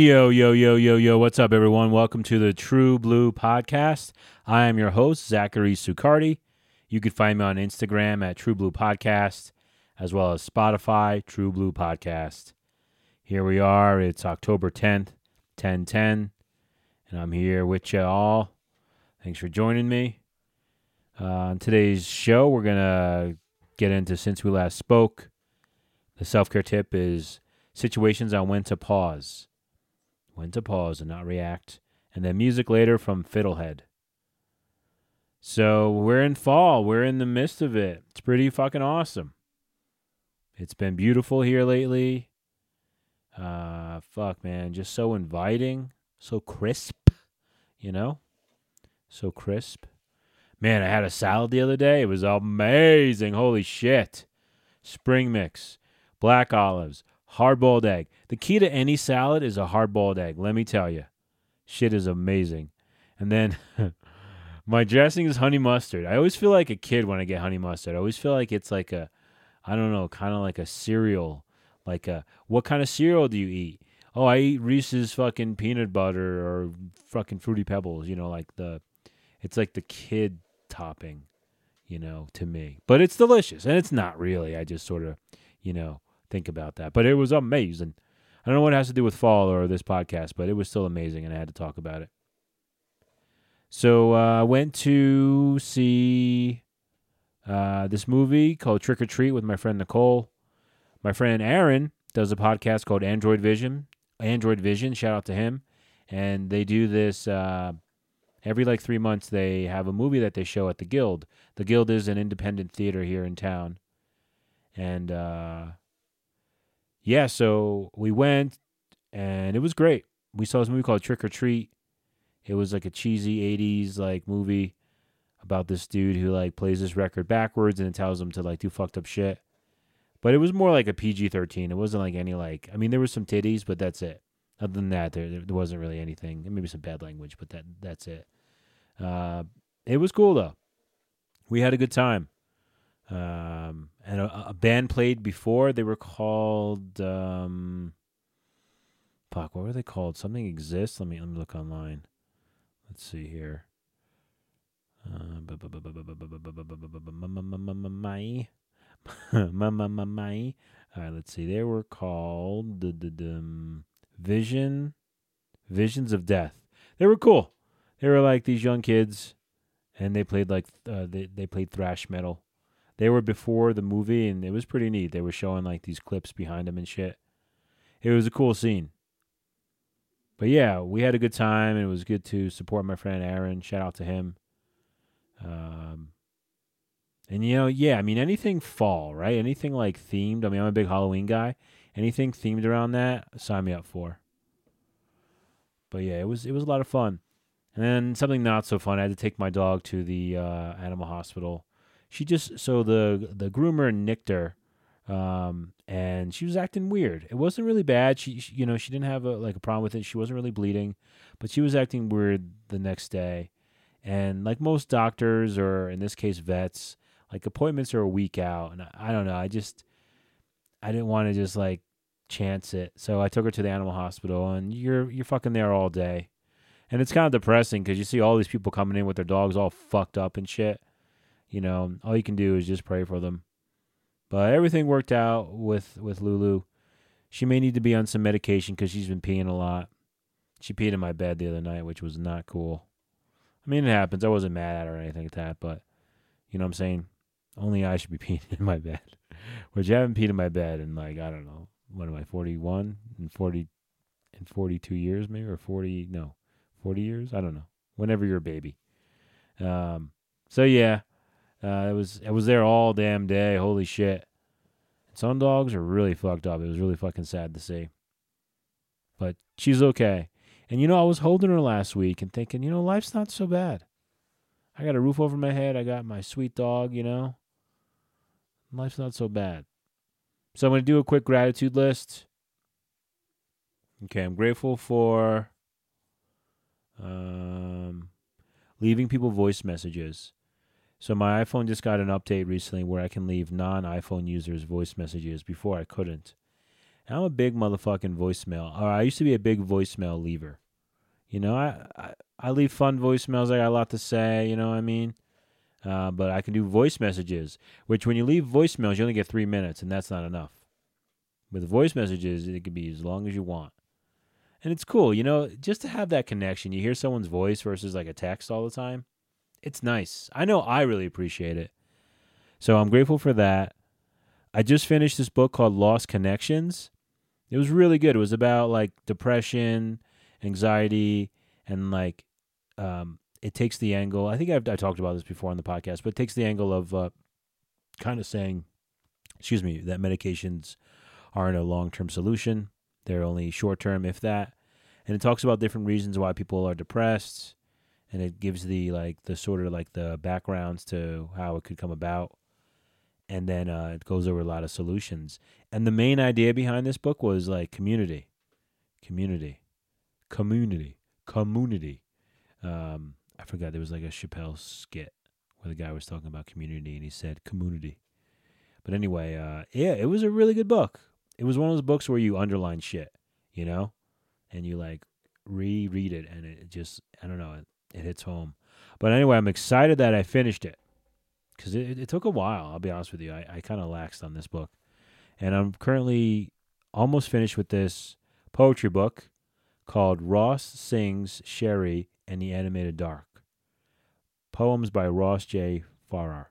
Yo, yo, yo, yo, yo. What's up, everyone? Welcome to the True Blue Podcast. I am your host, Zachary Sucardi. You can find me on Instagram at True Blue Podcast, as well as Spotify, True Blue Podcast. Here we are. It's October 10th, 1010, and I'm here with you all. Thanks for joining me. Uh, on today's show, we're going to get into Since We Last Spoke. The self care tip is situations on when to pause. When to pause and not react. And then music later from Fiddlehead. So we're in fall. We're in the midst of it. It's pretty fucking awesome. It's been beautiful here lately. Uh, fuck, man. Just so inviting. So crisp. You know? So crisp. Man, I had a salad the other day. It was amazing. Holy shit. Spring mix, black olives, hard boiled egg. The key to any salad is a hard boiled egg, let me tell you. Shit is amazing. And then my dressing is honey mustard. I always feel like a kid when I get honey mustard. I always feel like it's like a, I don't know, kind of like a cereal. Like a, what kind of cereal do you eat? Oh, I eat Reese's fucking peanut butter or fucking Fruity Pebbles, you know, like the, it's like the kid topping, you know, to me. But it's delicious, and it's not really. I just sort of, you know, think about that. But it was amazing. I don't know what it has to do with fall or this podcast, but it was still amazing, and I had to talk about it. So uh, I went to see uh, this movie called Trick or Treat with my friend Nicole. My friend Aaron does a podcast called Android Vision. Android Vision, shout out to him. And they do this uh, every like three months. They have a movie that they show at the Guild. The Guild is an independent theater here in town, and uh, yeah, so we went, and it was great. We saw this movie called Trick or Treat. It was like a cheesy '80s like movie about this dude who like plays this record backwards and it tells him to like do fucked up shit. But it was more like a PG-13. It wasn't like any like I mean there was some titties, but that's it. Other than that, there there wasn't really anything. Maybe some bad language, but that that's it. Uh, it was cool though. We had a good time. Um, and a, a, band played before. They were called um, fuck. What were they called? Something exists. Let me let me look online. Let's see here. All right, let's see. They were called Vision, Visions of Death. They were cool. They were like these young kids, and they played like uh, they they played thrash metal. They were before the movie, and it was pretty neat. They were showing like these clips behind them and shit. It was a cool scene. But yeah, we had a good time, and it was good to support my friend Aaron. Shout out to him. Um, and you know, yeah, I mean anything fall, right? Anything like themed. I mean, I'm a big Halloween guy. Anything themed around that, sign me up for. But yeah, it was it was a lot of fun. And then something not so fun. I had to take my dog to the uh, animal hospital. She just so the the groomer nicked her, um, and she was acting weird. It wasn't really bad. She, she, you know she didn't have a like a problem with it. She wasn't really bleeding, but she was acting weird the next day. And like most doctors or in this case vets, like appointments are a week out, and I, I don't know. I just I didn't want to just like chance it, so I took her to the animal hospital, and you're you're fucking there all day and it's kind of depressing because you see all these people coming in with their dogs all fucked up and shit. You know, all you can do is just pray for them. But everything worked out with with Lulu. She may need to be on some medication because she's been peeing a lot. She peed in my bed the other night, which was not cool. I mean, it happens. I wasn't mad at her or anything like that, but you know what I'm saying? Only I should be peeing in my bed. Which I haven't peed in my bed in like, I don't know, what am I, 41 and 40 in 42 years maybe or 40, no, 40 years. I don't know. Whenever you're a baby. Um, so yeah, uh, it was it was there all damn day. Holy shit. Some dogs are really fucked up. It was really fucking sad to see. But she's okay. And you know, I was holding her last week and thinking, you know, life's not so bad. I got a roof over my head. I got my sweet dog, you know. Life's not so bad. So I'm going to do a quick gratitude list. Okay, I'm grateful for um, leaving people voice messages. So my iPhone just got an update recently where I can leave non-iPhone users voice messages. Before I couldn't, I'm a big motherfucking voicemail. Or I used to be a big voicemail leaver. You know, I, I, I leave fun voicemails. I got a lot to say. You know what I mean? Uh, but I can do voice messages, which when you leave voicemails, you only get three minutes, and that's not enough. With voice messages, it can be as long as you want. And it's cool, you know, just to have that connection. You hear someone's voice versus like a text all the time. It's nice. I know I really appreciate it. So I'm grateful for that. I just finished this book called Lost Connections. It was really good. It was about like depression, anxiety, and like um, it takes the angle. I think I've I talked about this before on the podcast, but it takes the angle of uh, kind of saying, excuse me, that medications aren't a long term solution. They're only short term, if that. And it talks about different reasons why people are depressed, and it gives the like the sort of like the backgrounds to how it could come about. And then uh, it goes over a lot of solutions. And the main idea behind this book was like community, community, community, community. Um, I forgot there was like a Chappelle skit where the guy was talking about community and he said community. But anyway, uh, yeah, it was a really good book. It was one of those books where you underline shit, you know, and you like reread it and it just I don't know it, it hits home. But anyway, I'm excited that I finished it because it, it took a while. I'll be honest with you, I, I kind of laxed on this book, and I'm currently almost finished with this poetry book called Ross Sings Cheree and the Animated Dark. Poems by Ross J. Farrar.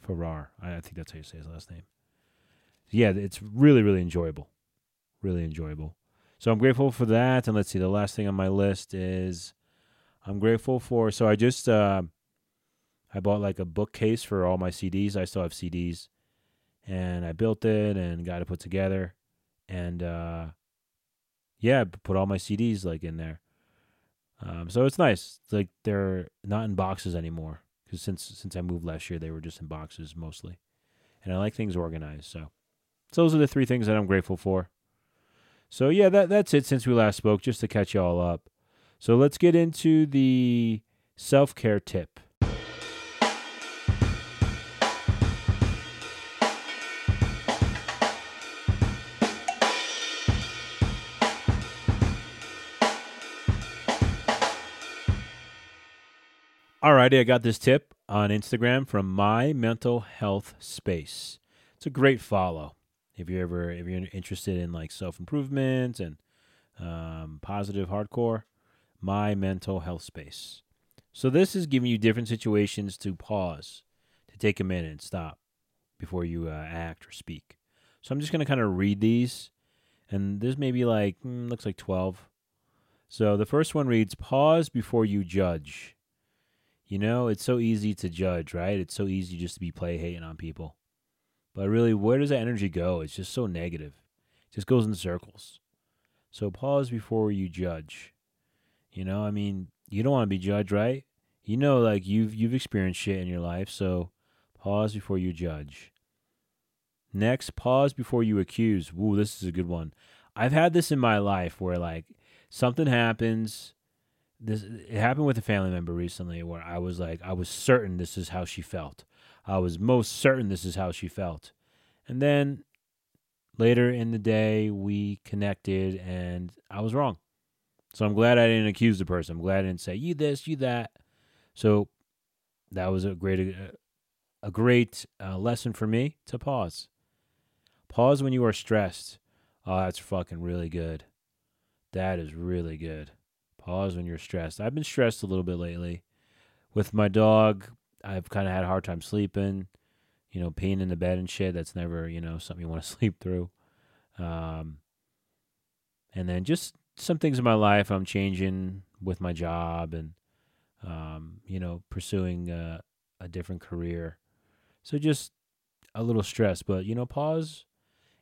Farrar. I think that's how you say his last name. Yeah, it's really, really enjoyable. Really enjoyable. So I'm grateful for that. And let's see, the last thing on my list is I'm grateful for. So I just uh, I bought like a bookcase for all my CDs. I still have CDs, and I built it and got it put together, and uh, yeah, put all my CDs like in there. Um, so it's nice. It's like they're not in boxes anymore because since since I moved last year, they were just in boxes mostly, and I like things organized. So, so those are the three things that I'm grateful for. So yeah, that that's it since we last spoke. Just to catch you all up. So let's get into the self care tip. Alrighty, I got this tip on Instagram from My Mental Health Space. It's a great follow if you're ever if you're interested in like self improvement and um, positive hardcore. My Mental Health Space. So this is giving you different situations to pause, to take a minute and stop before you uh, act or speak. So I'm just gonna kind of read these, and there's maybe like mm, looks like twelve. So the first one reads: Pause before you judge. You know, it's so easy to judge, right? It's so easy just to be play hating on people. But really, where does that energy go? It's just so negative. It just goes in circles. So pause before you judge. You know, I mean, you don't want to be judged, right? You know, like you've you've experienced shit in your life, so pause before you judge. Next, pause before you accuse. Ooh, this is a good one. I've had this in my life where like something happens, this it happened with a family member recently where I was like I was certain this is how she felt. I was most certain this is how she felt. And then later in the day we connected and I was wrong. So I'm glad I didn't accuse the person. I'm glad I didn't say you this, you that. So that was a great a great uh, lesson for me to pause. Pause when you are stressed. Oh, that's fucking really good. That is really good. Pause when you're stressed. I've been stressed a little bit lately. With my dog, I've kind of had a hard time sleeping. You know, peeing in the bed and shit. That's never, you know, something you want to sleep through. Um, and then just some things in my life I'm changing with my job and, um, you know, pursuing a, a different career. So just a little stress, but, you know, pause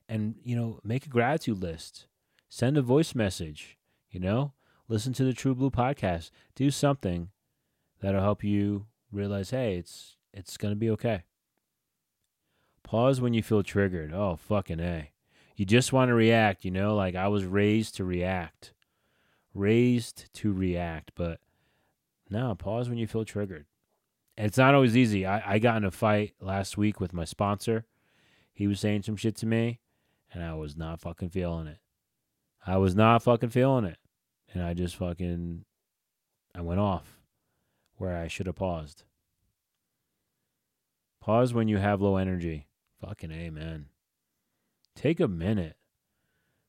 and, you know, make a gratitude list. Send a voice message, you know, listen to the True Blue podcast. Do something that'll help you realize, hey, it's it's gonna be okay. Pause when you feel triggered. Oh, fucking A. You just want to react, you know, like I was raised to react. Raised to react, but no, pause when you feel triggered. It's not always easy. I, I got in a fight last week with my sponsor. He was saying some shit to me, and I was not fucking feeling it. I was not fucking feeling it. And I just fucking I went off where I should have paused. Pause when you have low energy. Fucking amen. Take a minute.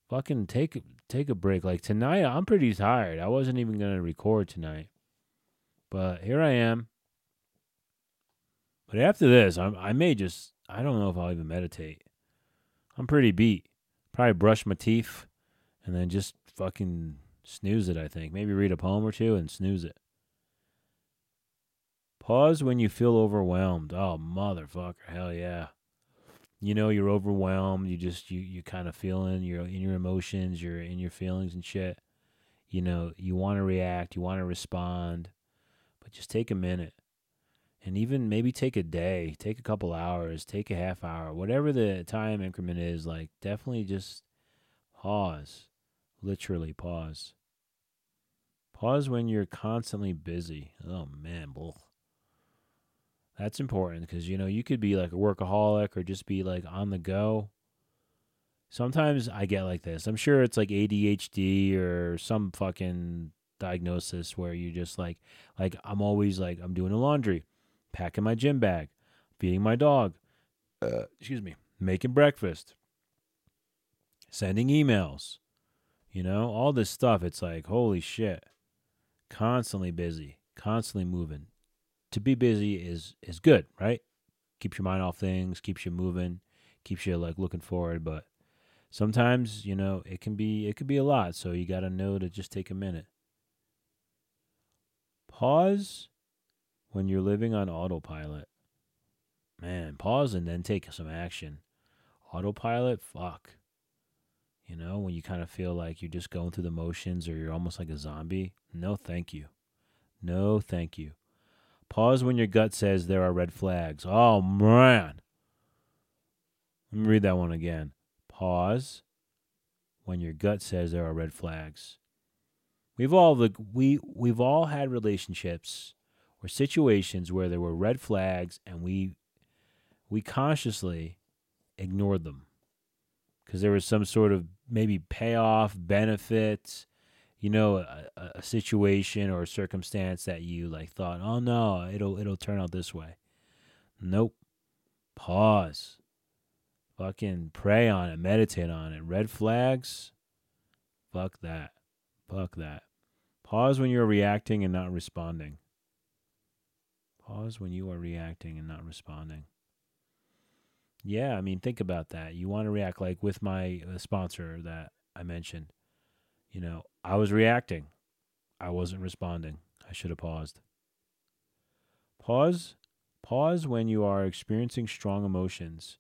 Fucking take take a break. Like tonight, I'm pretty tired. I wasn't even gonna record tonight, but here I am. But after this, I I may just I don't know if I'll even meditate. I'm pretty beat. Probably brush my teeth, and then just fucking snooze it. I think maybe read a poem or two and snooze it. Pause when you feel overwhelmed. Oh motherfucker, hell yeah you know you're overwhelmed you just you you kind of feeling you're in your emotions you're in your feelings and shit. You know you want to react you want to respond but just take a minute. And even maybe take a day take a couple hours take a half hour whatever the time increment is like definitely just pause literally pause. Pause when you're constantly busy. Oh man bull that's important because you know you could be like a workaholic or just be like on the go. Sometimes I get like this. I'm sure it's like ADHD or some fucking diagnosis where you just like like I'm always like I'm doing the laundry, packing my gym bag, feeding my dog, uh, excuse me, making breakfast, sending emails, you know, all this stuff. It's like holy shit, constantly busy, constantly moving, to be busy is is good, right? Keeps your mind off things, keeps you moving, keeps you like looking forward, but sometimes, you know, it can be it could be a lot, so you got to know to just take a minute. Pause when you're living on autopilot. Man, pause and then take some action. Autopilot, fuck. You know, when you kind of feel like you're just going through the motions or you're almost like a zombie. No, thank you. No, thank you. Pause when your gut says there are red flags. Oh, man. Let me read that one again. Pause when your gut says there are red flags. We've all the we we've all had relationships or situations where there were red flags and we we consciously ignored them because there was some sort of maybe payoff benefit you know a, a situation or a circumstance that you like thought oh no it'll it'll turn out this way. Nope. Pause. Fucking pray on it meditate on it. Red flags? Fuck that. Fuck that. Pause when you're reacting and not responding. Pause when you are reacting and not responding. Yeah i mean think about that. You want to react like with my uh, sponsor that i mentioned you know, I was reacting. I wasn't responding. I should have paused. Pause. Pause when you are experiencing strong emotions.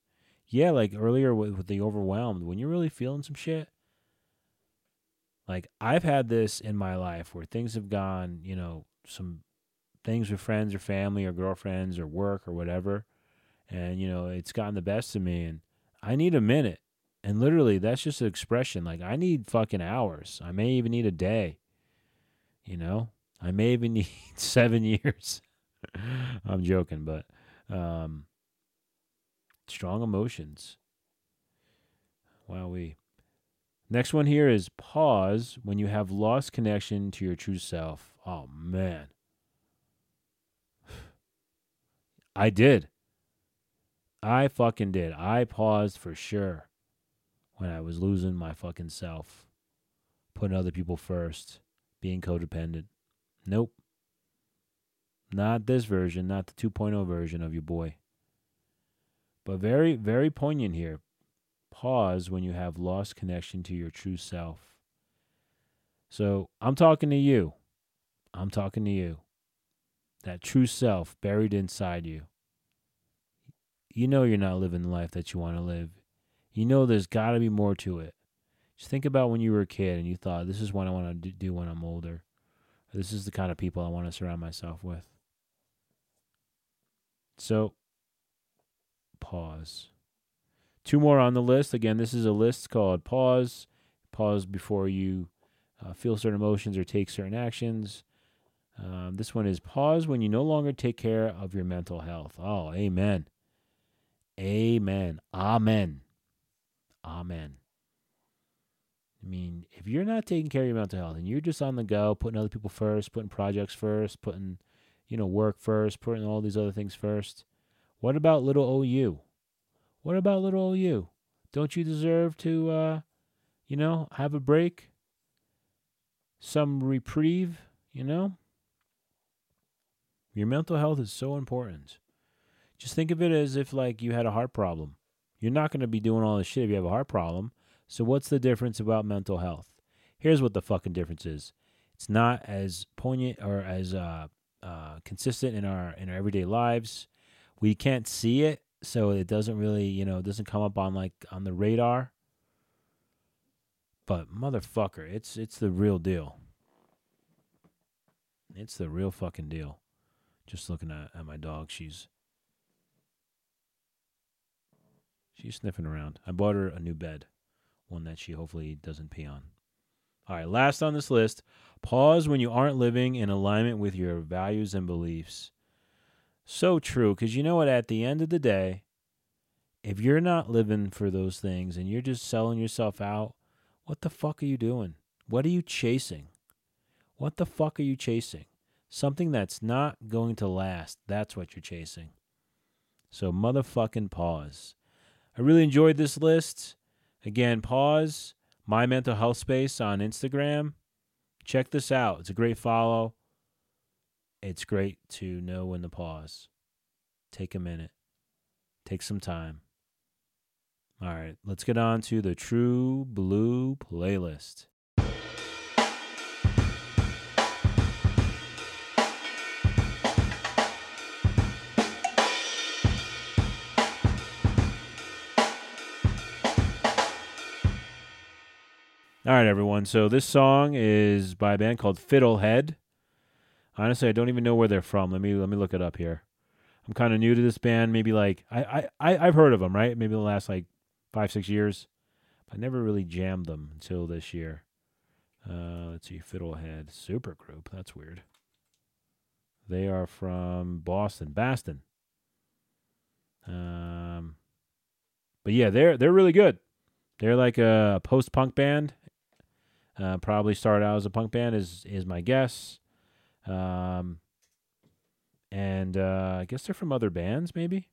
Yeah, like earlier with, with the overwhelmed, when you're really feeling some shit. Like I've had this in my life where things have gone, you know, some things with friends or family or girlfriends or work or whatever. And, you know, it's gotten the best of me. And I need a minute and literally, that's just an expression. Like, I need fucking hours. I may even need a day. You know, I may even need seven years. I'm joking, but um, strong emotions. Wow, we. Next one here is pause when you have lost connection to your true self. Oh, man. I did. I fucking did. I paused for sure when I was losing my fucking self, putting other people first, being codependent. Nope. Not this version, not the 2.0 version of your boy. But very, very poignant here. Pause when you have lost connection to your true self. So I'm talking to you. I'm talking to you. That true self buried inside you. You know you're not living the life that you want to live you know there's got to be more to it. Just think about when you were a kid and you thought, this is what I want to do when I'm older. This is the kind of people I want to surround myself with. So, pause. Two more on the list. Again, this is a list called Pause. Pause before you uh, feel certain emotions or take certain actions. Um, this one is pause when you no longer take care of your mental health. Oh, amen. Amen. Amen. Amen. I mean, if you're not taking care of your mental health and you're just on the go, putting other people first, putting projects first, putting, you know, work first, putting all these other things first, what about little OU? What about little OU? Don't you deserve to, uh, you know, have a break? Some reprieve, you know? Your mental health is so important. Just think of it as if, like, you had a heart problem. You're not going to be doing all this shit if you have a heart problem. So, what's the difference about mental health? Here's what the fucking difference is it's not as poignant or as uh, uh, consistent in our in our everyday lives. We can't see it, so it doesn't really, you know, it doesn't come up on like on the radar. But motherfucker, it's it's the real deal. It's the real fucking deal. Just looking at, at my dog, she's she's sniffing around. I bought her a new bed, one that she hopefully doesn't pee on. All right, last on this list, pause when you aren't living in alignment with your values and beliefs. So true, because you know what? At the end of the day, if you're not living for those things and you're just selling yourself out, what the fuck are you doing? What are you chasing? What the fuck are you chasing? Something that's not going to last. That's what you're chasing. So, motherfucking pause. I really enjoyed this list. Again, pause my mental health space on Instagram. Check this out. It's a great follow it's great to know when to pause. Take a minute. Take some time. All right, let's get on to the True Blue playlist. All right, everyone. So this song is by a band called Fiddlehead. Honestly, I don't even know where they're from. Let me let me look it up here. I'm kind of new to this band. Maybe like I I I have heard of them, right? Maybe the last like five six years. I never really jammed them until this year. Uh, let's see, Fiddlehead Super Group. That's weird. They are from Boston, Baston. Um, but yeah, they're they're really good. They're like a post punk band. Uh, probably started out as a punk band is is my guess. Um, and uh, I guess they're from other bands, maybe.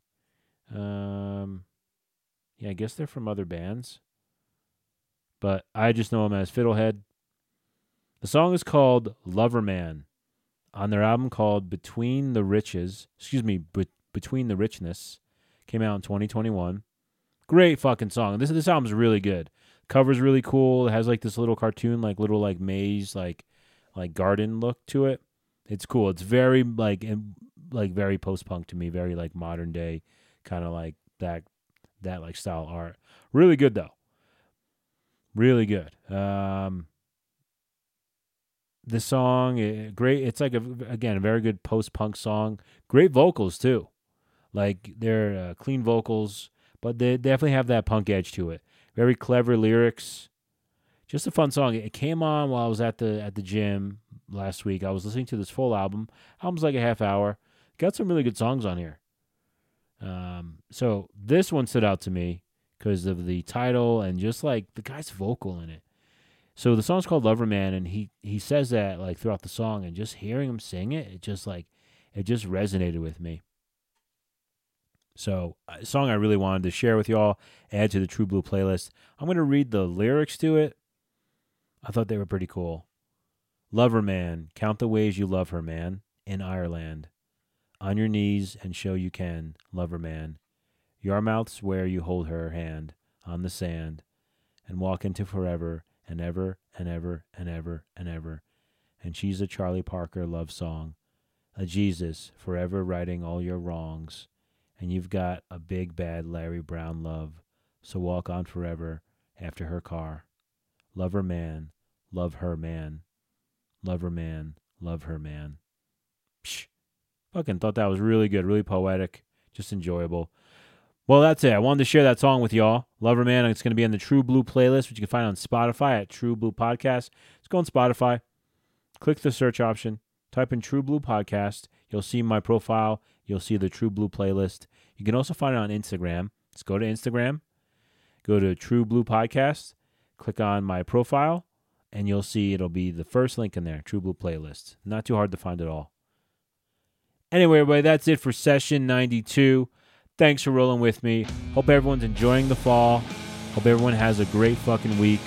Um, yeah, I guess they're from other bands. But I just know them as Fiddlehead. The song is called Lover Man on their album called Between the Riches. Excuse me, Be- Between the Richness. Came out in 2021. Great fucking song. This this album's really good. Cover's really cool. It has like this little cartoon, like little like maze, like like garden look to it. It's cool. It's very like and like very post punk to me, very like modern day kind of like that that like style art. Really good though. Really good. Um the song eh, great it's like a again a very good post punk song great vocals too like they're uh, clean vocals but they definitely have that punk edge to it very clever lyrics just a fun song. It came on while I was at the at the gym last week. I was listening to this full album. Album's like a half hour. Got some really good songs on here. Um, so this one stood out to me because of the title and just like the guy's vocal in it. So the song's called Lover Man, and he he says that like throughout the song, and just hearing him sing it, it just like it just resonated with me. So, uh, a song I really wanted to share with y'all, add to the True Blue playlist. I'm going to read the lyrics to it I thought they were pretty cool. Love her, man. Count the ways you love her, man. In Ireland. On your knees and show you can. Love her, man. Yarmouth's where you hold her hand on the sand and walk into forever and ever and ever and ever and ever. And she's a Charlie Parker love song. A Jesus forever righting all your wrongs. And you've got a big bad Larry Brown love. So walk on forever after her car. Love her man, love her man, love her man, love her man. Psh, fucking thought that was really good, really poetic, just enjoyable. Well, that's it. I wanted to share that song with y'all. Love her man. It's going to be on the True Blue playlist, which you can find on Spotify at True Blue Podcast. Let's go on Spotify. Click the search option. Type in True Blue Podcast. You'll see my profile. You'll see the True Blue playlist. You can also find it on Instagram. Let's go to Instagram go to True Blue Podcast, click on my profile, and you'll see it'll be the first link in there, True Blue playlist. Not too hard to find at all. Anyway, everybody, that's it for session 92. Thanks for rolling with me. Hope everyone's enjoying the fall. Hope everyone has a great fucking week.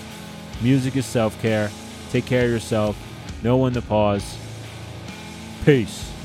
Music is self care. Take care of yourself. Know when to pause. Peace.